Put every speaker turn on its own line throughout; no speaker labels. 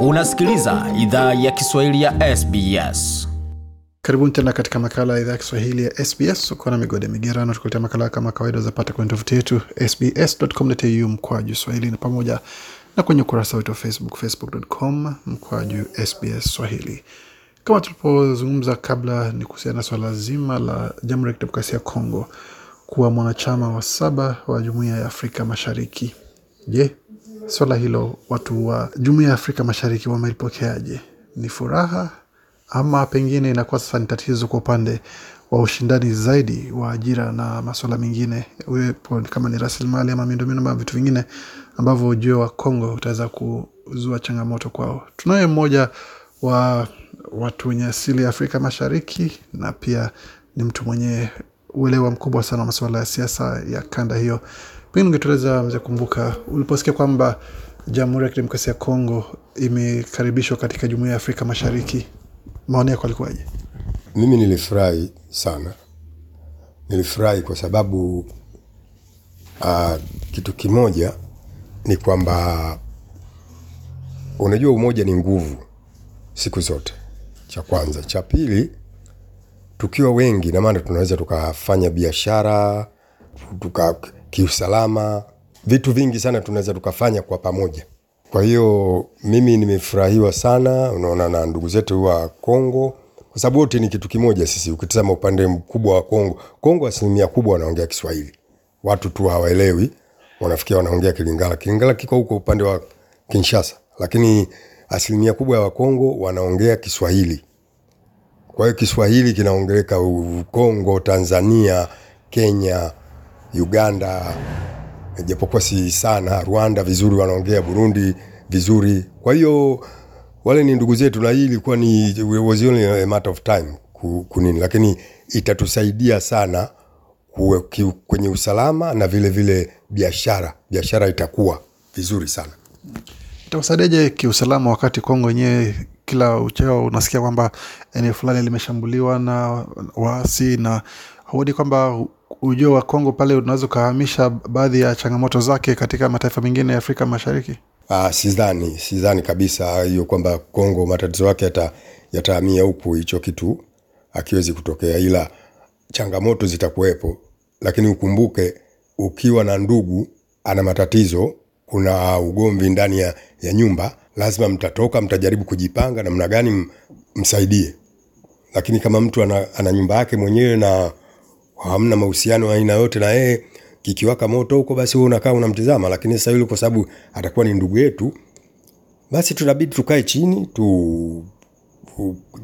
Unasikiliza idhaa ya Kiswahili ya SBS.
Karibuni tena katika makala ya idhaa ya Kiswahili ya SBS. Uko na migode migerano, tukuletea makala kama kawaida zapata kwenye tovuti yetu sbs.com.au mkwaju swahili na pamoja na kwenye ukurasa wetu wa Facebook, facebook.com mkwaju SBS Swahili. Kama tulipozungumza kabla, ni kuhusiana na swala zima la Jamhuri ya Kidemokrasia ya Kongo kuwa mwanachama wa saba wa Jumuiya ya Afrika Mashariki. Je, swala hilo watu wa Jumuiya ya Afrika Mashariki wamelipokeaje? Ni furaha ama pengine inakuwa sasa ni tatizo kwa upande wa ushindani zaidi wa ajira na masuala mengine, iwepo kama ni rasilimali ama miundombinu ama vitu vingine ambavyo ujio wa Kongo utaweza kuzua changamoto kwao. Tunaye mmoja wa watu wenye asili ya Afrika Mashariki na pia ni mtu mwenye uelewa mkubwa sana wa masuala ya siasa ya kanda hiyo. Pengine ungetueleza mzee Kumbuka, uliposikia kwamba Jamhuri ya Kidemokrasia ya Kongo imekaribishwa katika Jumuiya ya Afrika Mashariki, maoni yako alikuwaje?
Mimi nilifurahi sana, nilifurahi kwa sababu uh, kitu kimoja ni kwamba unajua umoja ni nguvu siku zote, cha kwanza. Cha pili, tukiwa wengi, na maana tunaweza tukafanya biashara tuka kiusalama, vitu vingi sana tunaweza tukafanya kwa pamoja. Kwa hiyo mimi nimefurahiwa sana, unaona, na ndugu zetu wa Kongo kwa sababu wote ni kitu kimoja. Sisi ukitazama upande mkubwa wa Kongo, Kongo asilimia kubwa wanaongea Kiswahili, watu tu hawaelewi, wanafikia wanaongea Kilingala. Kilingala kiko huko upande wa Kinshasa, lakini asilimia kubwa ya Wakongo wanaongea Kiswahili. Kwa hiyo Kiswahili kinaongeleka Kongo, Tanzania, Kenya, Uganda, japokuwa si sana, Rwanda vizuri wanaongea, Burundi vizuri. Kwa hiyo wale ni ndugu zetu, na hii ilikuwa ni was only a matter of time kunini, lakini itatusaidia sana kwenye usalama na vile vile biashara. Biashara itakuwa vizuri sana.
Itakusaidiaje kiusalama wakati Kongo yenyewe kila uchao unasikia kwamba eneo fulani limeshambuliwa na waasi, na huoni kwamba ujio wa Kongo pale unaweza ukahamisha baadhi ya changamoto zake katika mataifa mengine ya Afrika Mashariki?
Ah, sidhani sidhani kabisa hiyo kwamba Kongo matatizo yake yata huku, hicho kitu akiwezi kutokea, ila changamoto zitakuwepo, lakini ukumbuke ukiwa na ndugu ana matatizo, kuna ugomvi ndani ya, ya nyumba, lazima mtatoka, mtajaribu kujipanga namna gani msaidie. Lakini kama mtu ana, ana nyumba yake mwenyewe na hamna mahusiano aina yote na yeye, kikiwaka moto huko, basi wewe unakaa unamtizama. Lakini sasa yule kwa sababu atakuwa ni ndugu yetu, basi tunabidi tukae chini tu,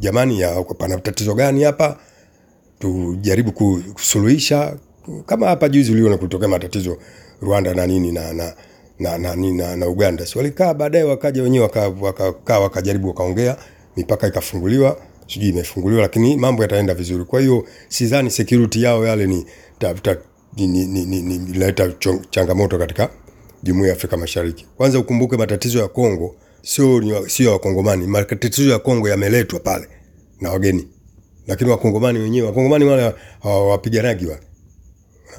jamani, ya pana tatizo gani hapa, tujaribu ku- kusuluhisha. Kama hapa juzi uliona kulitokea matatizo Rwanda na nini na na na, na, na, na, Uganda, si walikaa baadaye, wakaja wenyewe wakakaa waka, waka, wakajaribu wakaongea, mipaka ikafunguliwa, sijui imefunguliwa, lakini mambo yataenda vizuri. Kwa hiyo sidhani security yao yale ni ta, ta, ni, ni, ni, ni, ni, chong- changamoto katika jumuiya ya Afrika Mashariki. Kwanza ukumbuke matatizo ya Kongo sio sio ya Wakongomani, matatizo ya Kongo yameletwa pale na wageni, lakini Wakongomani wenyewe, Wakongomani wale hawapiganagi wale,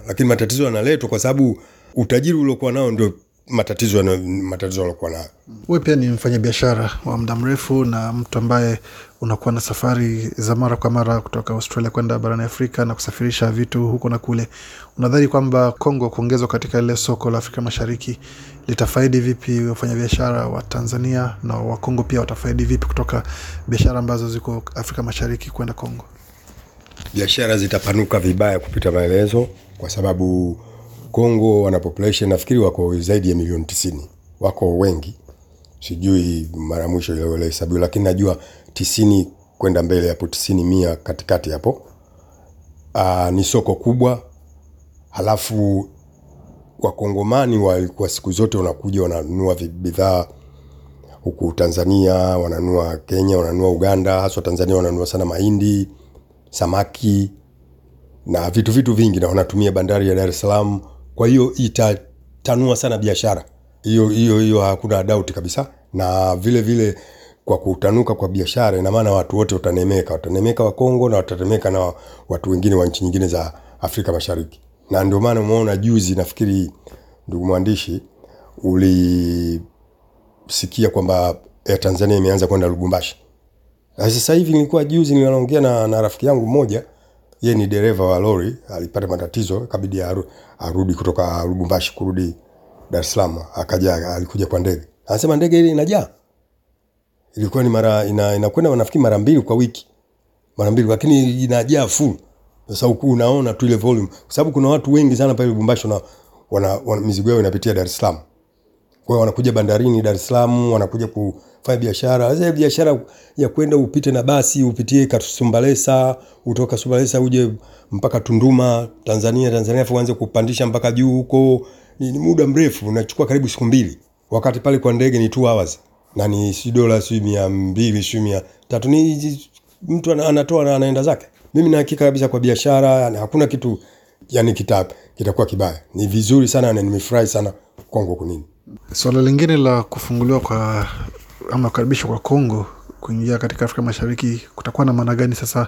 lakini matatizo yanaletwa kwa sababu utajiri uliokuwa nao ndio matatizo yana- matatizo waliokuwa nayo.
Wewe pia ni mfanyabiashara wa muda mrefu na mtu ambaye unakuwa na safari za mara kwa mara kutoka Australia kwenda barani Afrika na kusafirisha vitu huko na kule. Unadhani kwamba Kongo kuongezwa katika lile soko la Afrika Mashariki litafaidi vipi wafanyabiashara wa Tanzania na wa Kongo pia watafaidi vipi kutoka biashara ambazo ziko Afrika Mashariki kwenda Kongo?
biashara zitapanuka vibaya kupita maelezo, kwa sababu Kongo wana population nafikiri wako zaidi ya milioni tisini, wako wengi, sijui mara mwisho ile lakini najua tisini kwenda mbele hapo, tisini mia katikati hapo. Aa, ni soko kubwa, halafu wakongomani walikuwa siku zote wanakuja wananunua bidhaa huku Tanzania, wananunua Kenya, wananunua Uganda, haswa Tanzania wananunua sana mahindi, samaki na vitu vitu vingi, na wanatumia bandari ya Dar es Salaam. Kwa hiyo itatanua sana biashara hiyo hiyo hiyo, hakuna doubt kabisa. Na vile vile kwa kutanuka kwa biashara, ina maana watu wote watanemeka, watanemeka wa Kongo na watanemeka na watu wengine wa nchi nyingine za Afrika Mashariki, na ndio maana umeona juzi, nafikiri ndugu mwandishi, ulisikia kwamba ya Tanzania imeanza kwenda Lubumbashi. Sasa hivi nilikuwa juzi ninaongea na, na rafiki yangu mmoja, ye ni dereva wa lori, alipata matatizo kabidi aru, arudi kutoka Lubumbashi kurudi Dar es Salaam, akaja alikuja kwa ndege. Anasema ndege ile inajaa. Ilikuwa ni mara ina, inakwenda mara mbili kwa wiki. Mara mbili lakini inajaa full. Sasa huku unaona tu ile volume kwa sababu kuna watu wengi sana pale Lubumbashi na wana, wana mizigo yao inapitia Dar es Salaam. Kwa hiyo wanakuja bandarini Dar es Salaam, wanakuja kufanya biashara. Sasa biashara ya kwenda upite na basi, upitie Kasumbalesa, utoka Sumbalesa uje mpaka Tunduma, Tanzania, Tanzania afu uanze kupandisha mpaka juu huko. Ni, ni muda mrefu, unachukua karibu siku mbili. Wakati pale kwa ndege ni 2 hours. Na ni si dola si mia mbili si mia tatu ni mtu anatoa na anaenda zake. Mimi na hakika kabisa kwa biashara hakuna kitu yani kita kibaya. Ni vizuri sana na nimefurahi sana Kongo kunini.
Suala lingine la kufunguliwa kwa ama kukaribishwa kwa Kongo kuingia katika Afrika Mashariki kutakuwa na maana gani sasa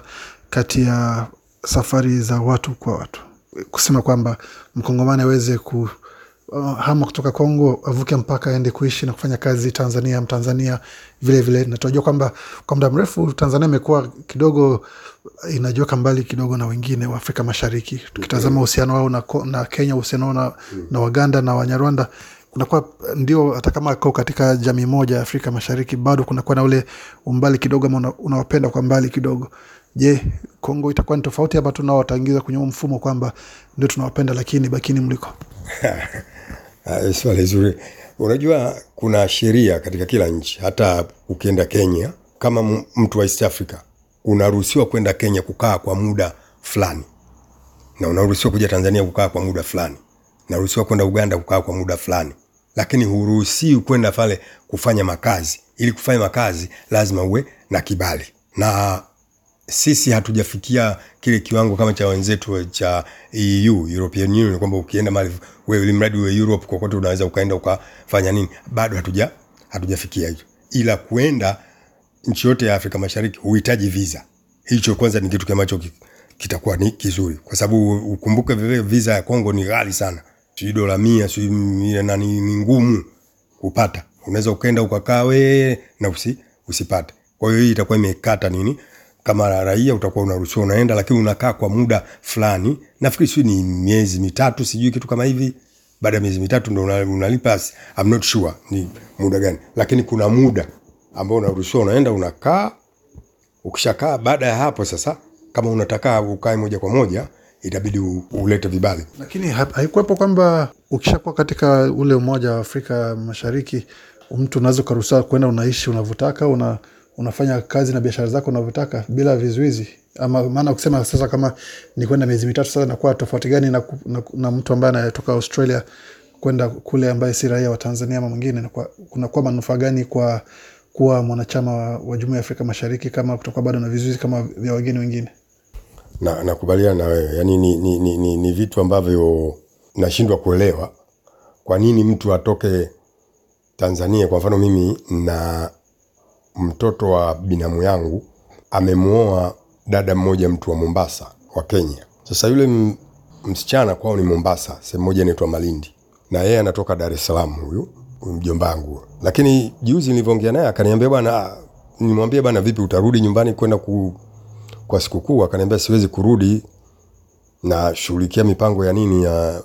kati ya safari za watu kwa watu, kusema kwamba mkongomani aweze ku uh, hama kutoka Kongo avuke mpaka aende kuishi na kufanya kazi Tanzania, Mtanzania vile vile, na tunajua kwamba kwa muda mrefu Tanzania imekuwa kidogo inajiweka mbali kidogo na wengine wa Afrika Mashariki. Tukitazama uhusiano wao na, na Kenya, uhusiano wao na, na Waganda na Wanyarwanda kunakuwa ndio, hata kama ko katika jamii moja ya Afrika Mashariki, bado kunakuwa na ule umbali kidogo, ama unawapenda kwa mbali kidogo. Je, Kongo itakuwa ni tofauti ama tu nao wataingiza kwenye mfumo kwamba ndio tunawapenda, lakini bakini mliko?
Ah, Swali zuri. Unajua kuna sheria katika kila nchi. Hata ukienda Kenya kama mtu wa East Africa unaruhusiwa kwenda Kenya kukaa kwa muda fulani, na unaruhusiwa kuja Tanzania kukaa kwa muda fulani, unaruhusiwa kwenda Uganda kukaa kwa muda fulani, lakini huruhusiwi kwenda pale kufanya makazi. Ili kufanya makazi lazima uwe na kibali na sisi hatujafikia kile kiwango kama cha wenzetu cha EU, European Union, kwamba ukienda mali wewe ili uwe Europe kokote unaweza ukaenda ukafanya nini. Bado hatuja hatujafikia hicho, ila kuenda nchi yote ya Afrika Mashariki huhitaji visa. Hicho kwanza ni kitu ambacho kitakuwa ni kizuri, kwa sababu ukumbuke visa ya Kongo ni ghali sana, sijui dola mia sijui nani, ni, ngumu kupata. Unaweza ukaenda ukakaa wewe na usi, usipate. Kwa hiyo hii itakuwa imekata nini, kama raia utakuwa unaruhusiwa unaenda, lakini unakaa kwa muda fulani. Nafikiri sijui ni miezi mitatu, sijui kitu kama hivi. Baada ya miezi mitatu ndo unalipa, I'm not sure ni muda gani, lakini kuna muda ambao unaruhusiwa unaenda unakaa ukishakaa baada ya hapo sasa kama unataka ukae moja kwa moja itabidi ulete vibali.
Lakini haikuwepo kwamba ukishakuwa katika ule umoja wa Afrika Mashariki, mtu unaweza ukaruhusiwa kwenda unaishi unavyotaka, una, unafanya kazi na biashara zako unavyotaka bila vizuizi. Ama maana ukisema sasa kama ni kwenda miezi mitatu sasa nakuwa tofauti gani na, na, na mtu ambaye anatoka Australia kwenda kule ambaye si raia wa Tanzania ama mwingine, kunakuwa manufaa gani kwa kuwa mwanachama wa, Jumuiya ya Afrika Mashariki kama kutakuwa bado na vizuizi kama vya wageni wengine?
Na nakubaliana na wewe. Yani ni, ni, ni, ni, ni vitu ambavyo nashindwa kuelewa. Kwa nini mtu atoke tanzania? Kwa mfano mimi na mtoto wa binamu yangu amemuoa dada mmoja mtu wa mombasa wa kenya. Sasa yule msichana kwao ni mombasa sehemu moja inaitwa malindi. Na yeye anatoka dar es salaam huyu huyu mjomba wangu. Lakini juzi nilivyoongea naye akaniambia bwana nimwambie bwana vipi utarudi nyumbani kwenda ku, kwa sikukuu akaniambia siwezi kurudi na shughulikia mipango ya nini ya,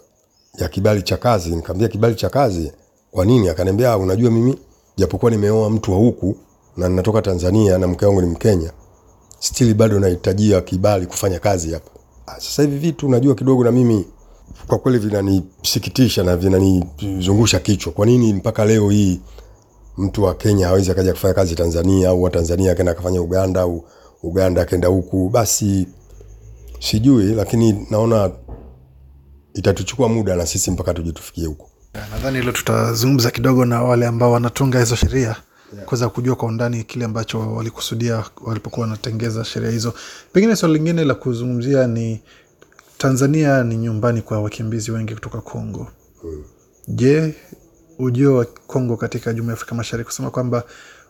ya kibali cha kazi. Nikamwambia kibali cha kazi? Kwa nini? Akaniambia "Ah, unajua mimi japokuwa nimeoa mtu wa huku na ninatoka tanzania na mke wangu ni mkenya still bado nahitajia kibali kufanya kazi hapa Ah, sasa hivi vitu unajua kidogo na mimi kwa kweli vinanisikitisha na vinanizungusha kichwa. Kwa nini mpaka leo hii mtu wa Kenya hawezi akaja kufanya kazi Tanzania au wa Tanzania akaenda akafanya Uganda au Uganda akaenda huku, basi sijui, lakini naona itatuchukua muda na sisi mpaka tuje tufikie huko.
Nadhani hilo tutazungumza kidogo na wale ambao wanatunga hizo sheria kuweza kujua kwa undani kile ambacho walikusudia walipokuwa wanatengeza sheria hizo. Pengine swali lingine la kuzungumzia ni Tanzania ni nyumbani kwa wakimbizi wengi kutoka Kongo. Je, ujio wa Kongo katika Jumuiya ya Afrika Mashariki kusema kwamba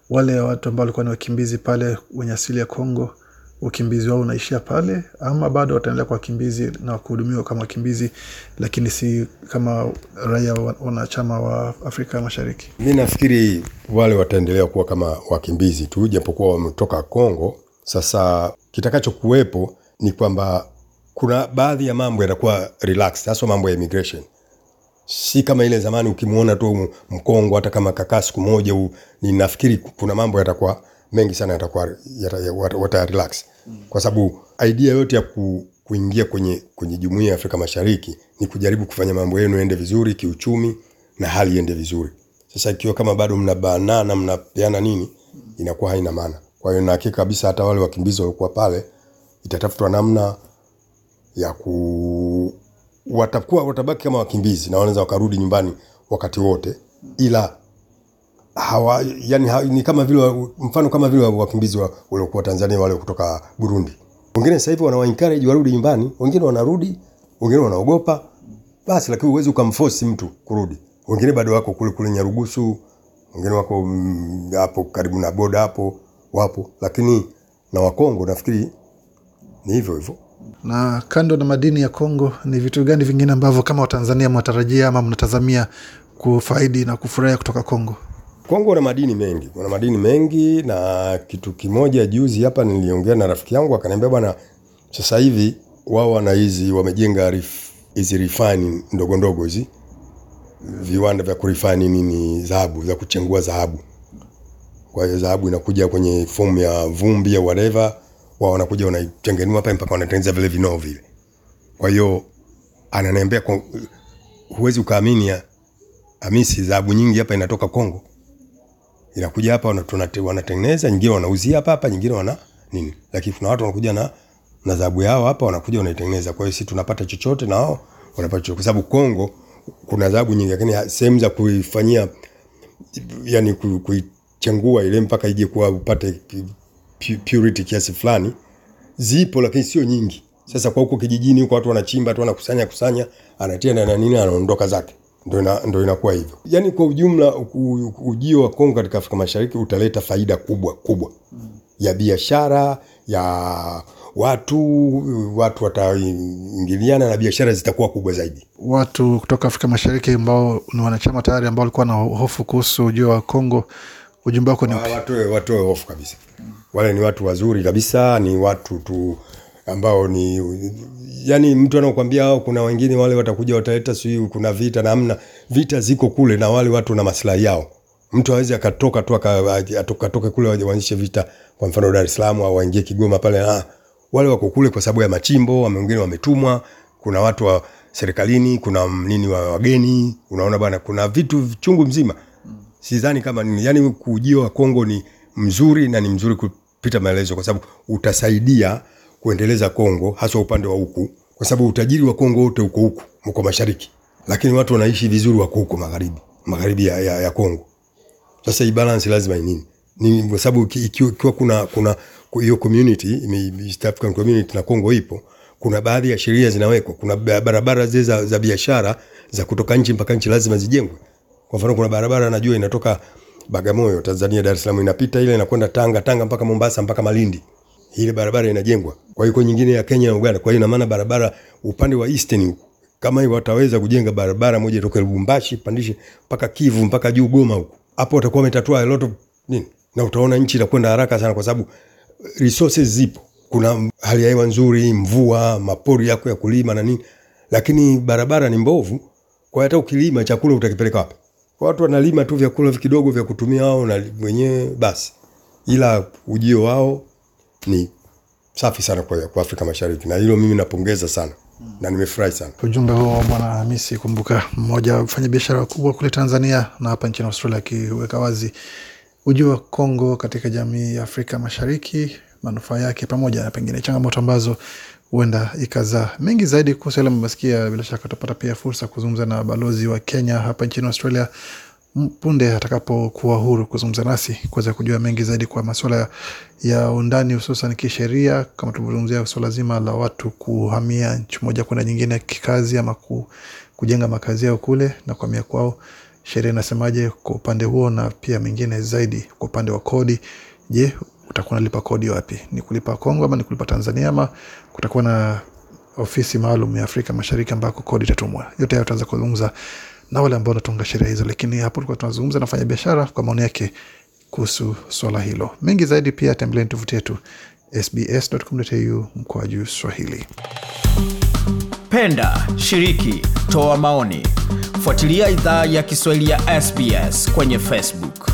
wale watu ambao walikuwa ni wakimbizi pale wenye asili ya Kongo ukimbizi wao unaishia pale ama bado wataendelea kwa wakimbizi na kuhudumiwa kama wakimbizi lakini si kama raia wanachama wa afrika mashariki
Mi nafikiri wale wataendelea kuwa kama wakimbizi tu, japokuwa wametoka Kongo. Sasa kitakachokuwepo ni kwamba kuna baadhi ya mambo yatakuwa relaxed, hasa mambo ya immigration. Si kama ile zamani ukimwona tu Mkongo hata kama kakaa siku moja, u- ninafikiri kuna mambo yatakuwa mengi sana yatakuwa yata, yata, wata relax kwa sababu idea yote ya ku, kuingia kwenye, kwenye jumuiya ya Afrika Mashariki ni kujaribu kufanya mambo yenu ende vizuri kiuchumi na hali iende vizuri. Sasa ikiwa kama bado mnabanana mnapeana nini, inakuwa haina maana. Kwa hiyo na kabisa hata wale wakimbizi waliokuwa pale itatafutwa namna ya ku watakuwa watabaki kama wakimbizi na wanaweza wakarudi nyumbani wakati wote, ila hawa yani ha, ni kama vile mfano kama vile wakimbizi wa- waliokuwa Tanzania wale kutoka Burundi. Wengine sasa hivi wanawa encourage warudi nyumbani, wengine wanarudi, wengine wanaogopa basi, lakini huwezi ukamforce mtu kurudi. Wengine bado wako kule kule Nyarugusu, wengine wako mm, hapo karibu na boda hapo wapo, lakini na Wakongo nafikiri ni hivyo hivyo.
Na kando na madini ya Kongo, ni vitu gani vingine ambavyo kama Watanzania mnatarajia ama mnatazamia kufaidi na kufurahia kutoka Kongo?
Kongo na madini mengi, kuna madini mengi, na kitu kimoja juzi hapa niliongea na rafiki yangu akaniambia, bwana, sasa hivi wao wana hizi wamejenga rif- hizi refine ndogo ndogo hizi viwanda vya kurifani nini dhahabu za kuchengua dhahabu. Kwa hiyo dhahabu inakuja kwenye fomu ya vumbi ya whatever, wao wanakuja wanaitengenua pale mpaka wanatengeneza vile vinoo vile. Kwa hiyo ananiambia kwa- huwezi ukaamini Hamisi, dhahabu nyingi hapa inatoka Kongo inakuja hapa wanatengeneza, nyingine wanauzia hapa hapa, nyingine wana nini, lakini kuna watu wanakuja na na dhahabu yao hapa wanakuja wanaitengeneza. Kwa hiyo sisi tunapata chochote na wao wanapata kwa sababu Kongo kuna dhahabu nyingi, lakini sehemu za kuifanyia yani kuichangua ile mpaka ije kuwa upate purity kiasi fulani zipo, lakini sio nyingi. Sasa kwa huko kijijini huko watu wanachimba tu wanakusanya kusanya, anatia na nini, anaondoka zake, ndo ina, ndio inakuwa hivyo. Yani kwa ujumla ujio wa Kongo katika Afrika Mashariki utaleta faida kubwa kubwa ya biashara ya watu, watu wataingiliana na biashara zitakuwa kubwa zaidi.
Watu kutoka Afrika Mashariki ambao ni wanachama tayari ambao walikuwa na hofu kuhusu ujio wa Kongo, ujumbe wako ni
Ah,
upi?
watoe watoe hofu kabisa. Wale ni watu wazuri kabisa, ni watu tu ambao ni yani, mtu anakuambia hao, kuna wengine wale watakuja wataleta sijui kuna vita na amna vita, ziko kule na wale watu na maslahi yao. Mtu hawezi akatoka tu aka- kule waje waanzishe vita, kwa mfano Dar es Salaam au waingie Kigoma pale. Ah, wale wako kule kwa sababu ya machimbo, wengine wametumwa. Kuna watu wa serikalini, kuna nini wa wageni, unaona bwana, kuna vitu chungu mzima sidhani kama yani ujio wa Kongo ni mzuri na ni mzuri kupita maelezo, kwa sababu utasaidia kuendeleza Kongo, hasa upande wa huku, kwa sababu utajiri wa Kongo wote uko huku, mko mashariki, lakini watu wanaishi vizuri wako huko magharibi, magharibi ya, ya, ya Kongo. Sasa hii balance lazima ni? Kwa sababu ikiwa kuna kuna hiyo community East African community na Kongo ipo, kuna baadhi ya sheria zinawekwa. Kuna barabara zile za, za biashara za kutoka nchi mpaka nchi lazima zijengwe. Kwa mfano, kuna barabara najua inatoka Bagamoyo Tanzania, Dar es Salaam, inapita ile inakwenda Tanga, Tanga mpaka Mombasa mpaka Malindi ile barabara inajengwa. Kwa hiyo nyingine ya Kenya na Uganda. Kwa hiyo ina maana barabara upande wa eastern huko kama hiyo wataweza kujenga barabara moja toka Lubumbashi pandishe mpaka Kivu mpaka juu Goma huko, hapo watakuwa wametatua a lot of nini, na utaona nchi inakwenda haraka sana, kwa sababu resources zipo. Kuna hali ya hewa nzuri, mvua, mapori yako ya kulima na nini, lakini barabara ni mbovu. Kwa hiyo hata ukilima chakula utakipeleka wapi? Watu wanalima tu vyakula kidogo vya kutumia wao na wenyewe basi, ila ujio wao ni safi sana kwa, kwa Afrika Mashariki, na hilo mimi napongeza sana. Na nimefurahi sana.
Ujumbe huo wa Bwana Hamisi, kumbuka mmoja mfanya biashara wakubwa kule Tanzania na hapa nchini Australia, akiweka wazi ujio wa Kongo katika jamii ya Afrika Mashariki, manufaa yake pamoja na pengine changamoto ambazo huenda ikazaa mengi zaidi kuhusu yale mmesikia. Bila shaka utapata pia fursa kuzungumza na balozi wa Kenya hapa nchini Australia punde atakapokuwa huru kuzungumza nasi kuweza kujua mengi zaidi kwa masuala ya undani hususan kisheria, kama tulivyozungumzia suala zima la watu kuhamia nchi moja kwenda nyingine kikazi ama ku, kujenga makazi yao kule na kuhamia kwao, sheria inasemaje kwa upande huo, na pia mengine zaidi kwa upande wa kodi. Je, utakuwa unalipa kodi wapi ni kulipa kongo ama ni kulipa tanzania ama kutakuwa na ofisi maalum ya afrika mashariki ambako kodi itatumwa yote hayo tutaanza kuzungumza na wale ambao wanatunga sheria hizo lakini hapo tulikuwa tunazungumza na fanya biashara kwa maoni yake kuhusu swala hilo mengi zaidi pia tembeleni tovuti yetu sbs.com.au mkoaju swahili
Penda, shiriki, toa maoni. Fuatilia idhaa ya Kiswahili ya SBS kwenye Facebook.